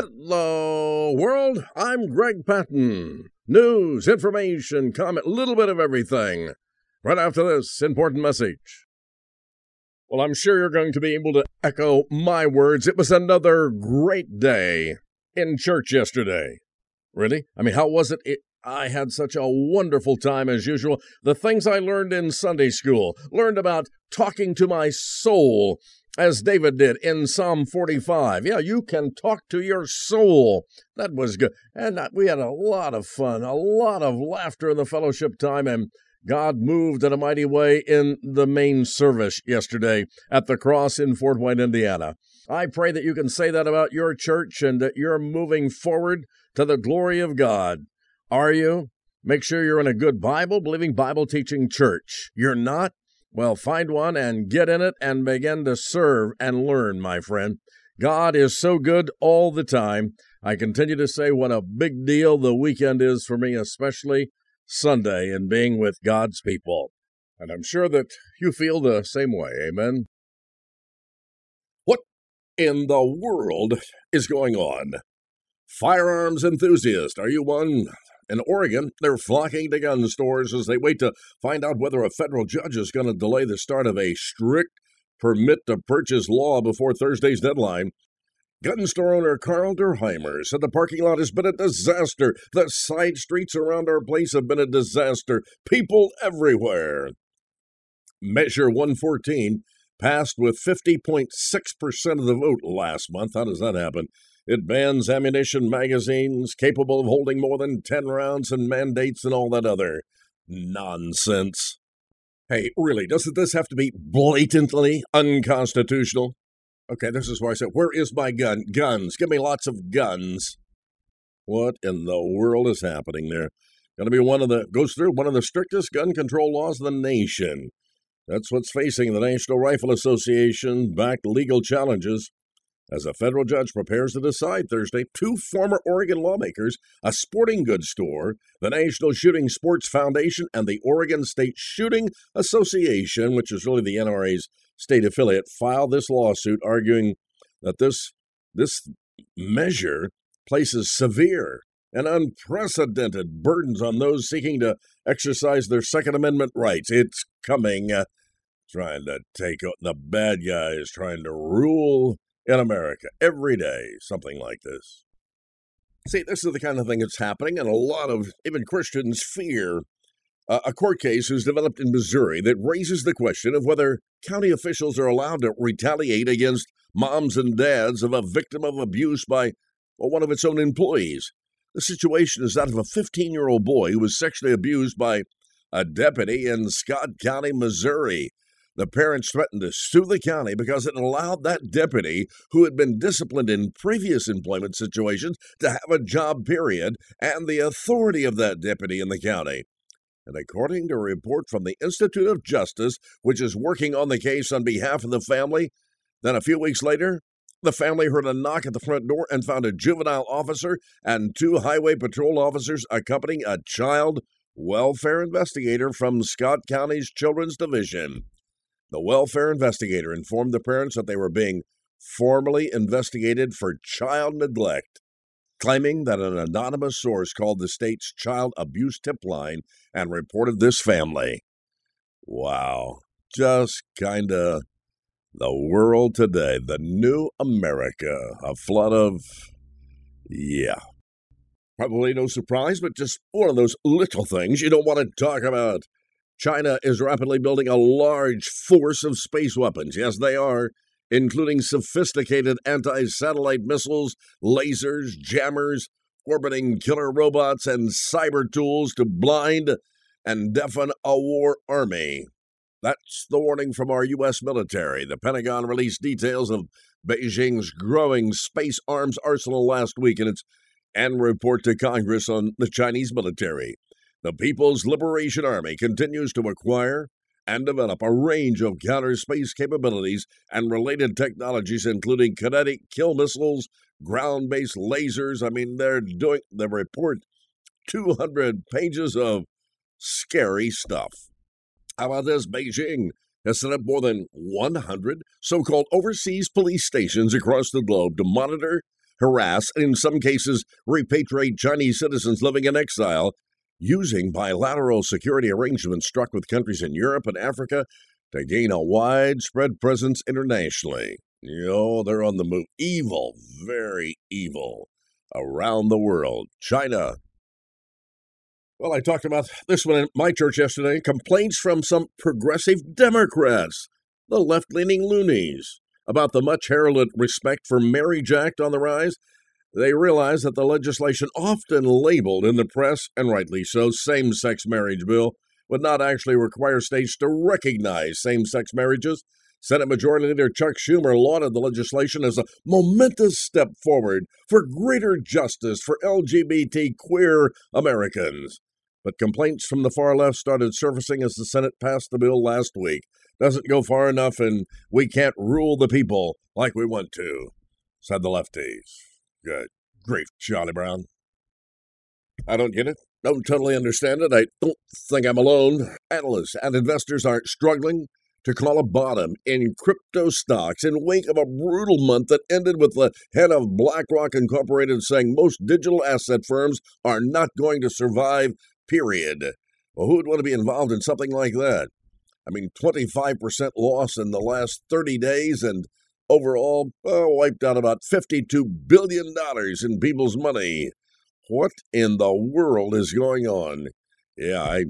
Hello, world. I'm Greg Patten. News, information, comment, little bit of everything. Right after this important message. Well, I'm sure you're going to be able to echo my words. It was another great day in church yesterday. Really? I mean, how was it? it I had such a wonderful time as usual. The things I learned in Sunday school, learned about talking to my soul, as David did in Psalm 45. Yeah, you can talk to your soul. That was good. And we had a lot of fun, a lot of laughter in the fellowship time, and God moved in a mighty way in the main service yesterday at the cross in Fort Wayne, Indiana. I pray that you can say that about your church and that you're moving forward to the glory of God. Are you? Make sure you're in a good Bible believing, Bible teaching church. You're not? Well, find one and get in it and begin to serve and learn, my friend. God is so good all the time. I continue to say what a big deal the weekend is for me, especially Sunday and being with God's people. And I'm sure that you feel the same way. Amen. What in the world is going on? Firearms enthusiast, are you one? In Oregon, they're flocking to gun stores as they wait to find out whether a federal judge is going to delay the start of a strict permit to purchase law before Thursday's deadline. Gun store owner Carl Derheimer said the parking lot has been a disaster. The side streets around our place have been a disaster. People everywhere. Measure 114 passed with 50.6% of the vote last month. How does that happen? It bans ammunition magazines capable of holding more than 10 rounds and mandates and all that other nonsense. Hey, really, doesn't this have to be blatantly unconstitutional? Okay, this is why I said, Where is my gun? Guns. Give me lots of guns. What in the world is happening there? Going to be one of the, goes through one of the strictest gun control laws in the nation. That's what's facing the National Rifle Association backed legal challenges as a federal judge prepares to decide Thursday, two former Oregon lawmakers, a sporting goods store, the National Shooting Sports Foundation, and the Oregon State Shooting Association, which is really the NRA's state affiliate, filed this lawsuit arguing that this this measure places severe and unprecedented burdens on those seeking to exercise their Second Amendment rights. It's coming, uh, trying to take the bad guys, trying to rule in America every day, something like this. See, this is the kind of thing that's happening, and a lot of even Christians fear uh, a court case has developed in Missouri that raises the question of whether county officials are allowed to retaliate against moms and dads of a victim of abuse by well, one of its own employees. The situation is that of a 15 year old boy who was sexually abused by a deputy in Scott County, Missouri. The parents threatened to sue the county because it allowed that deputy, who had been disciplined in previous employment situations, to have a job, period, and the authority of that deputy in the county. And according to a report from the Institute of Justice, which is working on the case on behalf of the family, then a few weeks later, the family heard a knock at the front door and found a juvenile officer and two highway patrol officers accompanying a child welfare investigator from Scott County's Children's Division. The welfare investigator informed the parents that they were being formally investigated for child neglect, claiming that an anonymous source called the state's child abuse tip line and reported this family. Wow. Just kind of the world today, the new America, a flood of, yeah. Probably no surprise, but just one of those little things you don't want to talk about. China is rapidly building a large force of space weapons. Yes, they are, including sophisticated anti satellite missiles, lasers, jammers, orbiting killer robots, and cyber tools to blind and deafen a war army. That's the warning from our U.S. military. The Pentagon released details of Beijing's growing space arms arsenal last week in its annual report to Congress on the Chinese military. The People's Liberation Army continues to acquire and develop a range of counter space capabilities and related technologies, including kinetic kill missiles, ground based lasers. I mean, they're doing the report 200 pages of scary stuff. How about this? Beijing has set up more than 100 so called overseas police stations across the globe to monitor harass, and in some cases repatriate Chinese citizens living in exile using bilateral security arrangements struck with countries in Europe and Africa to gain a widespread presence internationally. You know, they're on the move. Evil, very evil, around the world. China. Well, I talked about this one in my church yesterday. Complaints from some progressive Democrats, the left leaning loonies, about the much heralded respect for marriage act on the rise. They realize that the legislation, often labeled in the press, and rightly so, same sex marriage bill, would not actually require states to recognize same sex marriages. Senate Majority Leader Chuck Schumer lauded the legislation as a momentous step forward for greater justice for LGBT queer Americans. But complaints from the far left started surfacing as the Senate passed the bill last week. Doesn't go far enough, and we can't rule the people like we want to, said the lefties. Good grief, Charlie Brown. I don't get it. Don't totally understand it. I don't think I'm alone. Analysts and investors aren't struggling to call a bottom in crypto stocks in wake of a brutal month that ended with the head of BlackRock Incorporated saying most digital asset firms are not going to survive, period. Well, who would want to be involved in something like that? I mean, 25% loss in the last 30 days and overall uh, wiped out about $52 billion in people's money. What in the world is going on? Yeah, I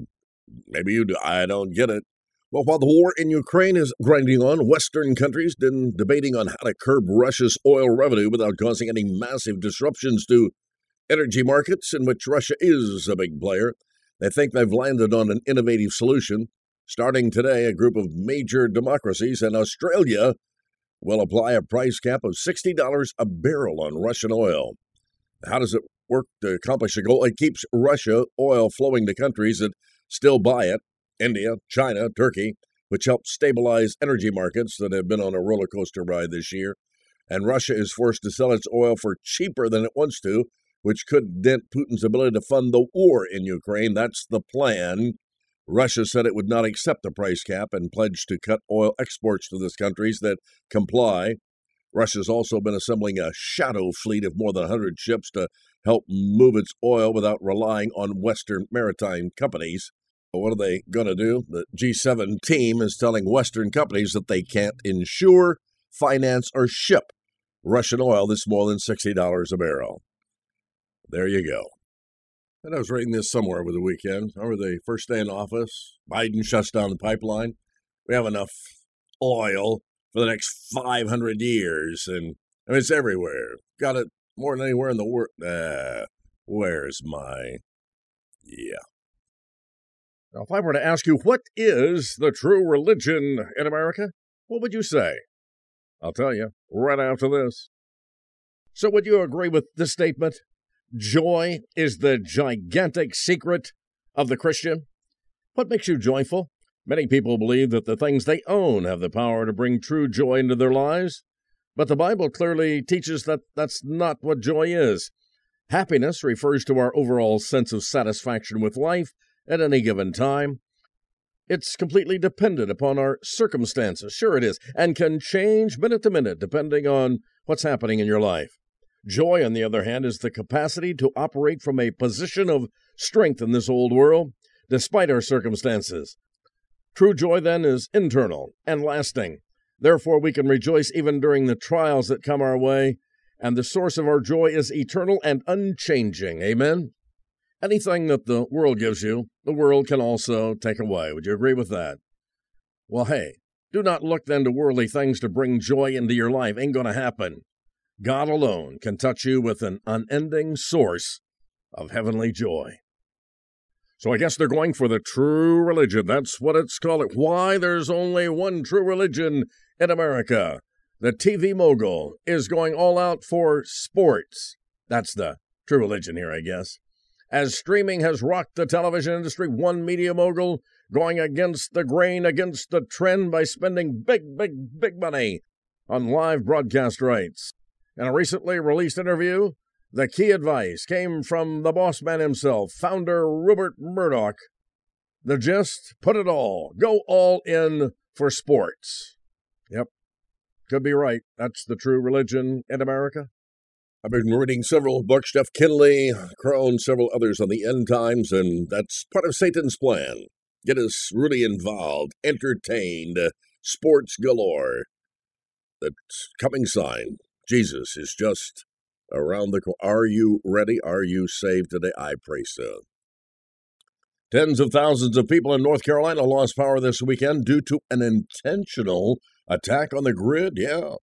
maybe you do. I don't get it. Well, while the war in Ukraine is grinding on, Western countries been debating on how to curb Russia's oil revenue without causing any massive disruptions to energy markets in which Russia is a big player. They think they've landed on an innovative solution. Starting today, a group of major democracies and Australia will apply a price cap of $60 a barrel on Russian oil. How does it work to accomplish a goal? It keeps Russia oil flowing to countries that still buy it India, China, Turkey, which help stabilize energy markets that have been on a roller coaster ride this year. And Russia is forced to sell its oil for cheaper than it wants to, which could dent Putin's ability to fund the war in Ukraine. That's the plan. Russia said it would not accept the price cap and pledged to cut oil exports to those countries that comply. Russia's also been assembling a shadow fleet of more than 100 ships to help move its oil without relying on Western maritime companies. What are they going to do? The G7 team is telling Western companies that they can't insure, finance, or ship Russian oil that's more than $60 a barrel. There you go. And I was reading this somewhere over the weekend. Over the first day in office, Biden shuts down the pipeline. We have enough oil for the next 500 years, and I mean, it's everywhere. Got it more than anywhere in the world. Uh, where's my. Yeah. Now, if I were to ask you what is the true religion in America, what would you say? I'll tell you right after this. So, would you agree with this statement? Joy is the gigantic secret of the Christian. What makes you joyful? Many people believe that the things they own have the power to bring true joy into their lives. But the Bible clearly teaches that that's not what joy is. Happiness refers to our overall sense of satisfaction with life at any given time. It's completely dependent upon our circumstances. Sure, it is, and can change minute to minute depending on what's happening in your life. Joy, on the other hand, is the capacity to operate from a position of strength in this old world, despite our circumstances. True joy, then, is internal and lasting. Therefore, we can rejoice even during the trials that come our way, and the source of our joy is eternal and unchanging. Amen? Anything that the world gives you, the world can also take away. Would you agree with that? Well, hey, do not look then to worldly things to bring joy into your life. Ain't going to happen. God alone can touch you with an unending source of heavenly joy. So I guess they're going for the true religion. That's what it's called. Why there's only one true religion in America. The TV mogul is going all out for sports. That's the true religion here, I guess. As streaming has rocked the television industry, one media mogul going against the grain, against the trend by spending big, big, big money on live broadcast rights. In a recently released interview, the key advice came from the boss man himself, founder Rupert Murdoch. The gist put it all go all in for sports. Yep, could be right. That's the true religion in America. I've been reading several books, Jeff Kinley, Crone, several others on the end times, and that's part of Satan's plan. Get us really involved, entertained, sports galore. That's coming sign, Jesus is just around the corner. Are you ready? Are you saved today? I pray so. Tens of thousands of people in North Carolina lost power this weekend due to an intentional attack on the grid. Yeah.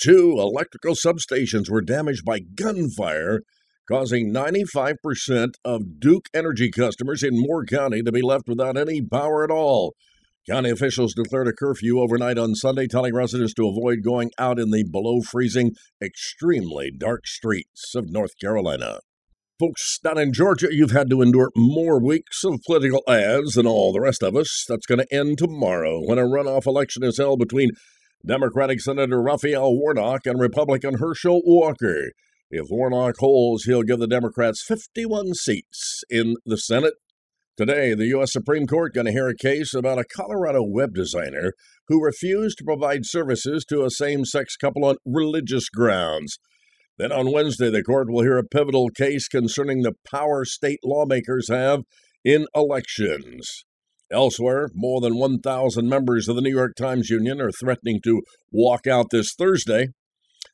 Two electrical substations were damaged by gunfire, causing 95% of Duke Energy customers in Moore County to be left without any power at all. County officials declared a curfew overnight on Sunday, telling residents to avoid going out in the below freezing, extremely dark streets of North Carolina. Folks down in Georgia, you've had to endure more weeks of political ads than all the rest of us. That's going to end tomorrow when a runoff election is held between Democratic Senator Raphael Warnock and Republican Herschel Walker. If Warnock holds, he'll give the Democrats 51 seats in the Senate. Today, the U.S. Supreme Court going to hear a case about a Colorado web designer who refused to provide services to a same sex couple on religious grounds. Then on Wednesday, the court will hear a pivotal case concerning the power state lawmakers have in elections. Elsewhere, more than 1,000 members of the New York Times Union are threatening to walk out this Thursday.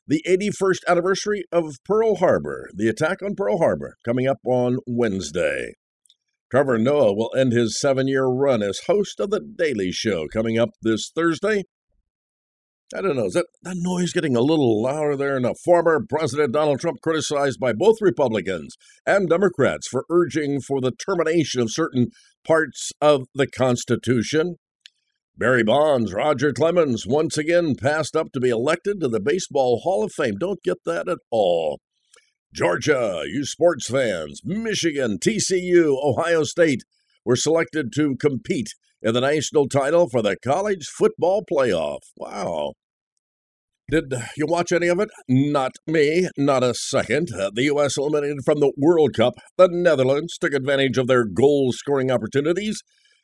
The 81st anniversary of Pearl Harbor, the attack on Pearl Harbor, coming up on Wednesday. Trevor Noah will end his seven year run as host of The Daily Show coming up this Thursday. I don't know. Is that, that noise getting a little louder there? Now, former President Donald Trump criticized by both Republicans and Democrats for urging for the termination of certain parts of the Constitution. Barry Bonds, Roger Clemens once again passed up to be elected to the Baseball Hall of Fame. Don't get that at all. Georgia, you sports fans, Michigan, TCU, Ohio State were selected to compete in the national title for the college football playoff. Wow. Did you watch any of it? Not me, not a second. Uh, the U.S. eliminated from the World Cup. The Netherlands took advantage of their goal scoring opportunities.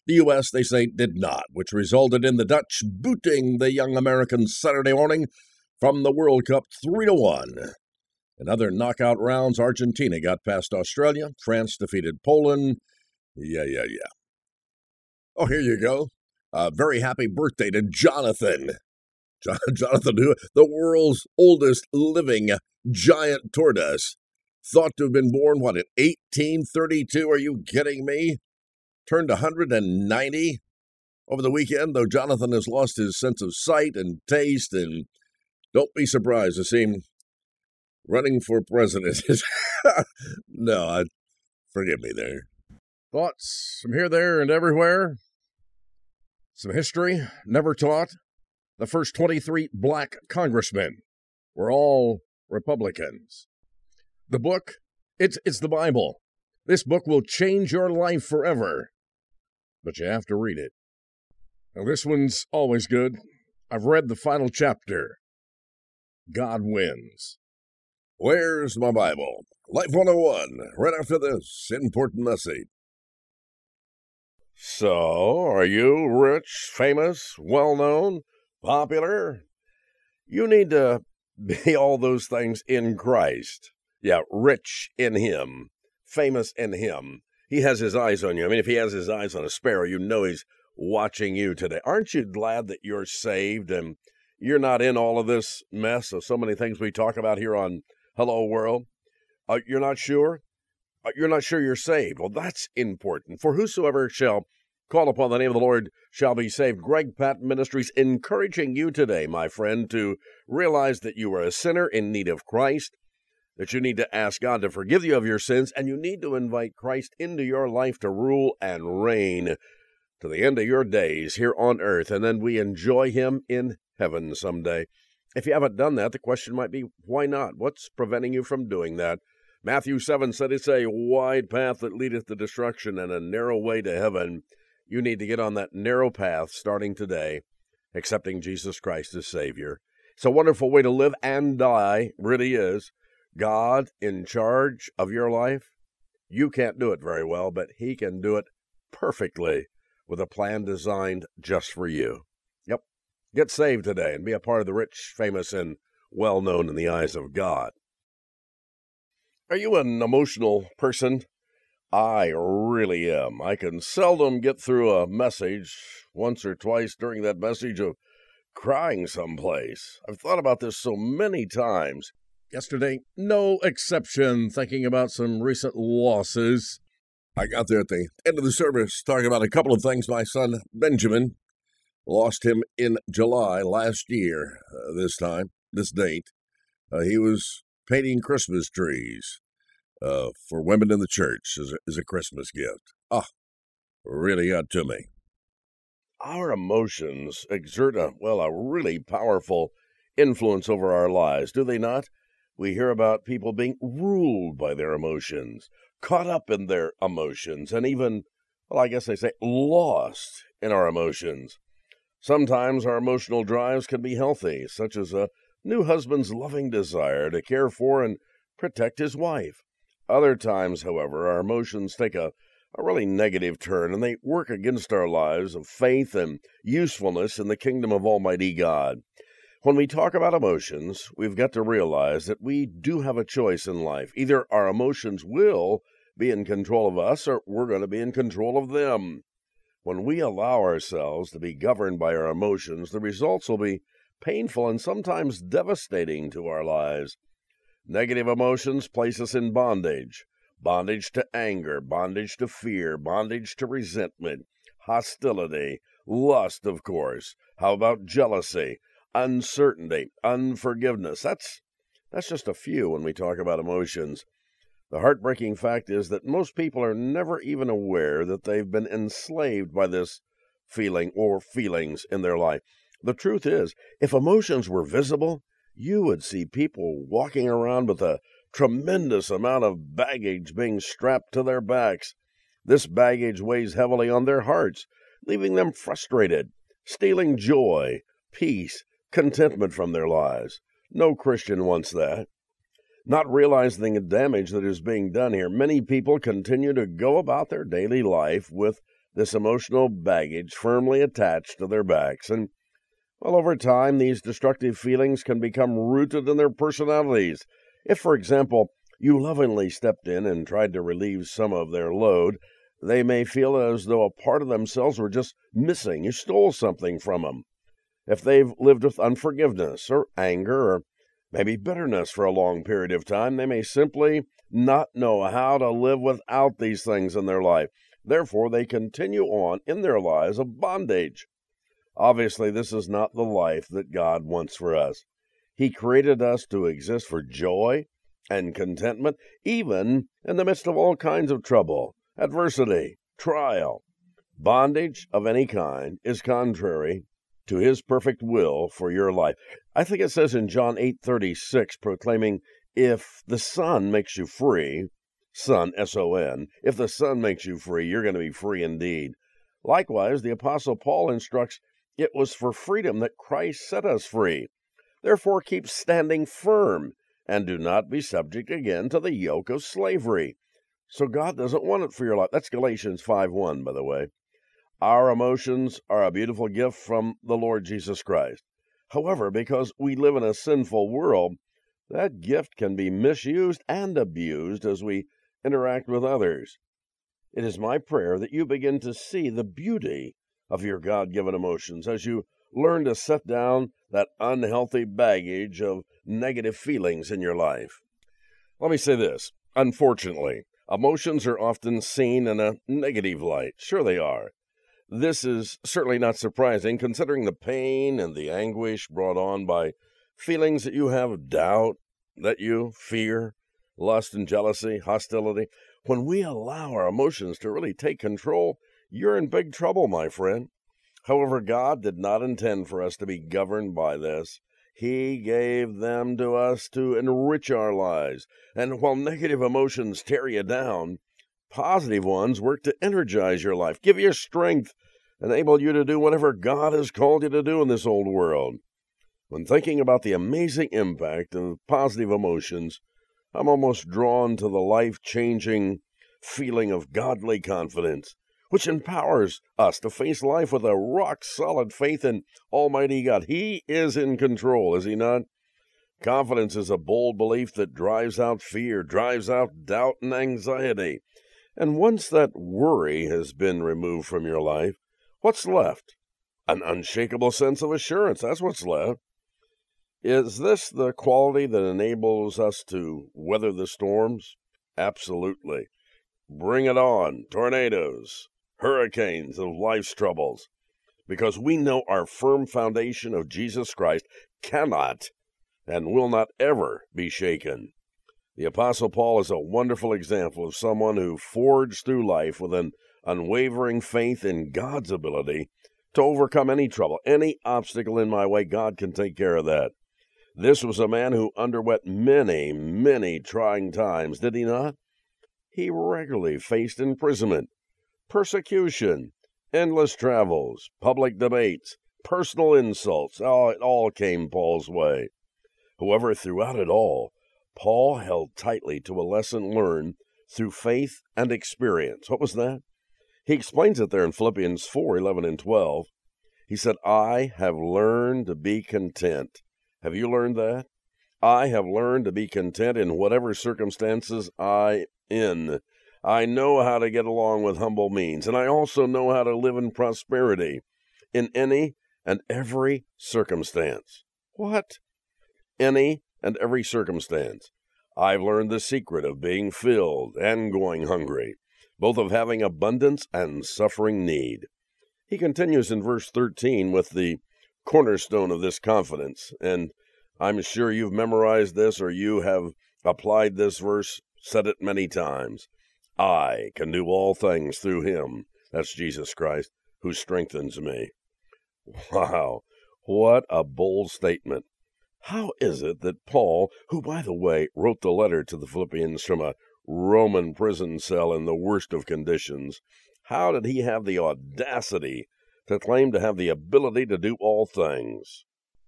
The U.S., they say, did not, which resulted in the Dutch booting the young Americans Saturday morning from the World Cup 3 to 1. In other knockout rounds, Argentina got past Australia. France defeated Poland. Yeah, yeah, yeah. Oh, here you go. Uh, very happy birthday to Jonathan. Jonathan, who, the world's oldest living giant tortoise, thought to have been born, what, in 1832? Are you kidding me? Turned 190 over the weekend, though Jonathan has lost his sense of sight and taste, and don't be surprised to see him running for president. Is No, I, forgive me there. Thoughts from here, there, and everywhere. Some history never taught. The first 23 black congressmen were all Republicans. The book, it's, it's the Bible. This book will change your life forever, but you have to read it. Now, this one's always good. I've read the final chapter. God wins. Where's my Bible? Life 101, right after this important message. So, are you rich, famous, well known? popular. You need to be all those things in Christ. Yeah, rich in Him, famous in Him. He has His eyes on you. I mean, if He has His eyes on a sparrow, you know He's watching you today. Aren't you glad that you're saved and you're not in all of this mess of so many things we talk about here on Hello World? Uh, you're not sure? Uh, you're not sure you're saved. Well, that's important. For whosoever shall Call upon the name of the Lord shall be saved. Greg Patten Ministries encouraging you today, my friend, to realize that you are a sinner in need of Christ, that you need to ask God to forgive you of your sins, and you need to invite Christ into your life to rule and reign to the end of your days here on earth, and then we enjoy Him in heaven someday. If you haven't done that, the question might be, why not? What's preventing you from doing that? Matthew 7 said it's a wide path that leadeth to destruction and a narrow way to heaven you need to get on that narrow path starting today, accepting Jesus Christ as Savior. It's a wonderful way to live and die, really is. God in charge of your life. You can't do it very well, but He can do it perfectly with a plan designed just for you. Get saved today and be a part of the rich, famous, and well known in the eyes of God. Are you an emotional person? I really am. I can seldom get through a message once or twice during that message of crying someplace. I've thought about this so many times. Yesterday, no exception, thinking about some recent losses. I got there at the end of the service talking about a couple of things. My son, Benjamin, lost him in July last year, uh, this time, this date. Uh, he was painting Christmas trees uh, for women in the church as a, as a Christmas gift. Ah, really got to me. Our emotions exert a, well, a really powerful influence over our lives, do they not? We hear about people being ruled by their emotions, caught up in their emotions, and even, well, I guess they say, lost in our emotions. Sometimes our emotional drives can be healthy, such as a new husband's loving desire to care for and protect his wife. Other times, however, our emotions take a, a really negative turn and they work against our lives of faith and usefulness in the kingdom of Almighty God. When we talk about emotions, we've got to realize that we do have a choice in life. Either our emotions will be in control of us or we're going to be in control of them. When we allow ourselves to be governed by our emotions, the results will be painful and sometimes devastating to our lives. Negative emotions place us in bondage bondage to anger, bondage to fear, bondage to resentment, hostility, lust, of course. How about jealousy, uncertainty, unforgiveness? That's, that's just a few when we talk about emotions. The heartbreaking fact is that most people are never even aware that they've been enslaved by this feeling or feelings in their life. The truth is, if emotions were visible, you would see people walking around with a tremendous amount of baggage being strapped to their backs. This baggage weighs heavily on their hearts, leaving them frustrated, stealing joy, peace, contentment from their lives. No Christian wants that. Not realizing the damage that is being done here, many people continue to go about their daily life with this emotional baggage firmly attached to their backs. And, well, over time, these destructive feelings can become rooted in their personalities. If, for example, you lovingly stepped in and tried to relieve some of their load, they may feel as though a part of themselves were just missing. You stole something from them. If they've lived with unforgiveness or anger or maybe bitterness for a long period of time. They may simply not know how to live without these things in their life. Therefore, they continue on in their lives of bondage. Obviously, this is not the life that God wants for us. He created us to exist for joy and contentment, even in the midst of all kinds of trouble, adversity, trial. Bondage of any kind is contrary to his perfect will for your life. I think it says in John 8:36 proclaiming if the Son makes you free, Son S O N, if the Son makes you free, you're going to be free indeed. Likewise, the apostle Paul instructs it was for freedom that Christ set us free. Therefore keep standing firm and do not be subject again to the yoke of slavery. So God doesn't want it for your life. That's Galatians 5:1 by the way. Our emotions are a beautiful gift from the Lord Jesus Christ. However, because we live in a sinful world, that gift can be misused and abused as we interact with others. It is my prayer that you begin to see the beauty of your God given emotions as you learn to set down that unhealthy baggage of negative feelings in your life. Let me say this unfortunately, emotions are often seen in a negative light. Sure, they are. This is certainly not surprising, considering the pain and the anguish brought on by feelings that you have doubt, that you fear, lust and jealousy, hostility. When we allow our emotions to really take control, you're in big trouble, my friend. However, God did not intend for us to be governed by this. He gave them to us to enrich our lives. And while negative emotions tear you down, Positive ones work to energize your life, give you strength, enable you to do whatever God has called you to do in this old world. When thinking about the amazing impact of positive emotions, I'm almost drawn to the life changing feeling of godly confidence, which empowers us to face life with a rock solid faith in Almighty God. He is in control, is He not? Confidence is a bold belief that drives out fear, drives out doubt and anxiety. And once that worry has been removed from your life, what's left? An unshakable sense of assurance. That's what's left. Is this the quality that enables us to weather the storms? Absolutely. Bring it on, tornadoes, hurricanes of life's troubles, because we know our firm foundation of Jesus Christ cannot and will not ever be shaken. The Apostle Paul is a wonderful example of someone who forged through life with an unwavering faith in God's ability to overcome any trouble, any obstacle in my way. God can take care of that. This was a man who underwent many, many trying times, did he not? He regularly faced imprisonment, persecution, endless travels, public debates, personal insults. Oh, it all came Paul's way. However, throughout it all, Paul held tightly to a lesson learned through faith and experience. What was that? He explains it there in Philippians 4 11 and 12. He said, I have learned to be content have you learned that? I have learned to be content in whatever circumstances I in. I know how to get along with humble means, and I also know how to live in prosperity in any and every circumstance. What? Any and every circumstance. I've learned the secret of being filled and going hungry, both of having abundance and suffering need. He continues in verse 13 with the cornerstone of this confidence. And I'm sure you've memorized this or you have applied this verse, said it many times. I can do all things through him, that's Jesus Christ, who strengthens me. Wow, what a bold statement. How is it that Paul, who, by the way, wrote the letter to the Philippians from a Roman prison cell in the worst of conditions, how did he have the audacity to claim to have the ability to do all things.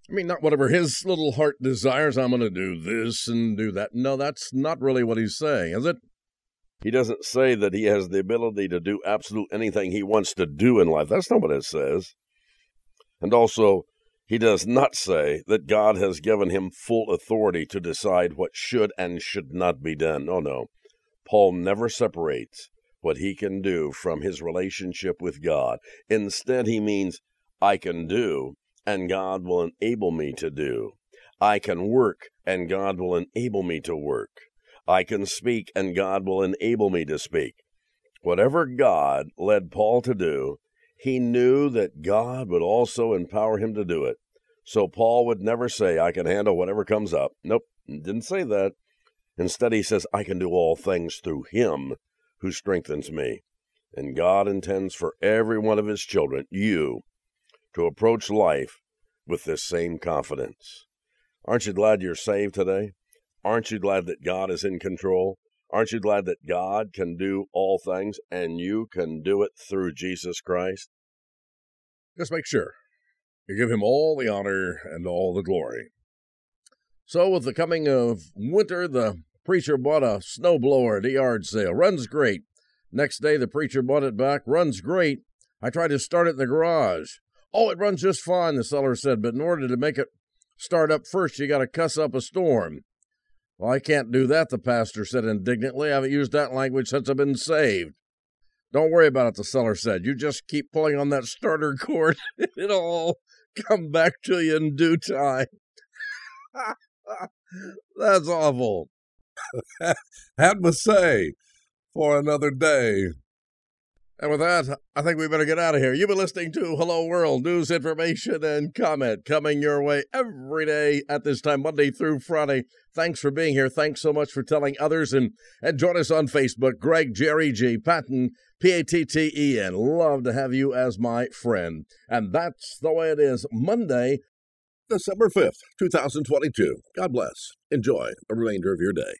I mean, not whatever his little heart desires, I'm going to do this and do that. No, that's not really what he's saying, is it? He doesn't say that he has the ability to do absolute anything he wants to do in life. That's not what it says. And also, he does not say that God has given him full authority to decide what should and should not be done. Oh, no. Paul never separates what he can do from his relationship with God. Instead, he means, I can do, and God will enable me to do. I can work, and God will enable me to work. I can speak, and God will enable me to speak. Whatever God led Paul to do, he knew that God would also empower him to do it. So Paul would never say, I can handle whatever comes up. Nope, didn't say that. Instead, he says, I can do all things through him who strengthens me. And God intends for every one of His children, you, to approach life with this same confidence. Aren't you glad you're saved today? Aren't you glad that God is in control? Aren't you glad that God can do all things and you can do it through Jesus Christ? Just make sure give him all the honor and all the glory. So, with the coming of winter, the Preacher bought a snowblower at a yard sale. Runs great. Next day, the preacher bought it back. Runs great. I tried to start it in the garage. Oh, it runs just fine, the seller said, but in order to make it start up first, you got to cuss up a storm. Well, I can't do that, the pastor said indignantly. I haven't used that language since I've been saved. Don't worry about it, the seller said. You just keep pulling on that starter cord. It'll all come back to you in due time. That's awful. had to say for another day. And with that, I think we better get out of here. You've been listening to Hello World news, information, and comment coming your way every day at this time, Monday through Friday. Thanks for being here. Thanks so much for telling others, and and join us on Facebook. Greg Jerry G Patten, P A T T E N. Love to have you as my friend. And that's the way it is. Monday, December fifth, two thousand twenty-two. God bless. Enjoy the remainder of your day.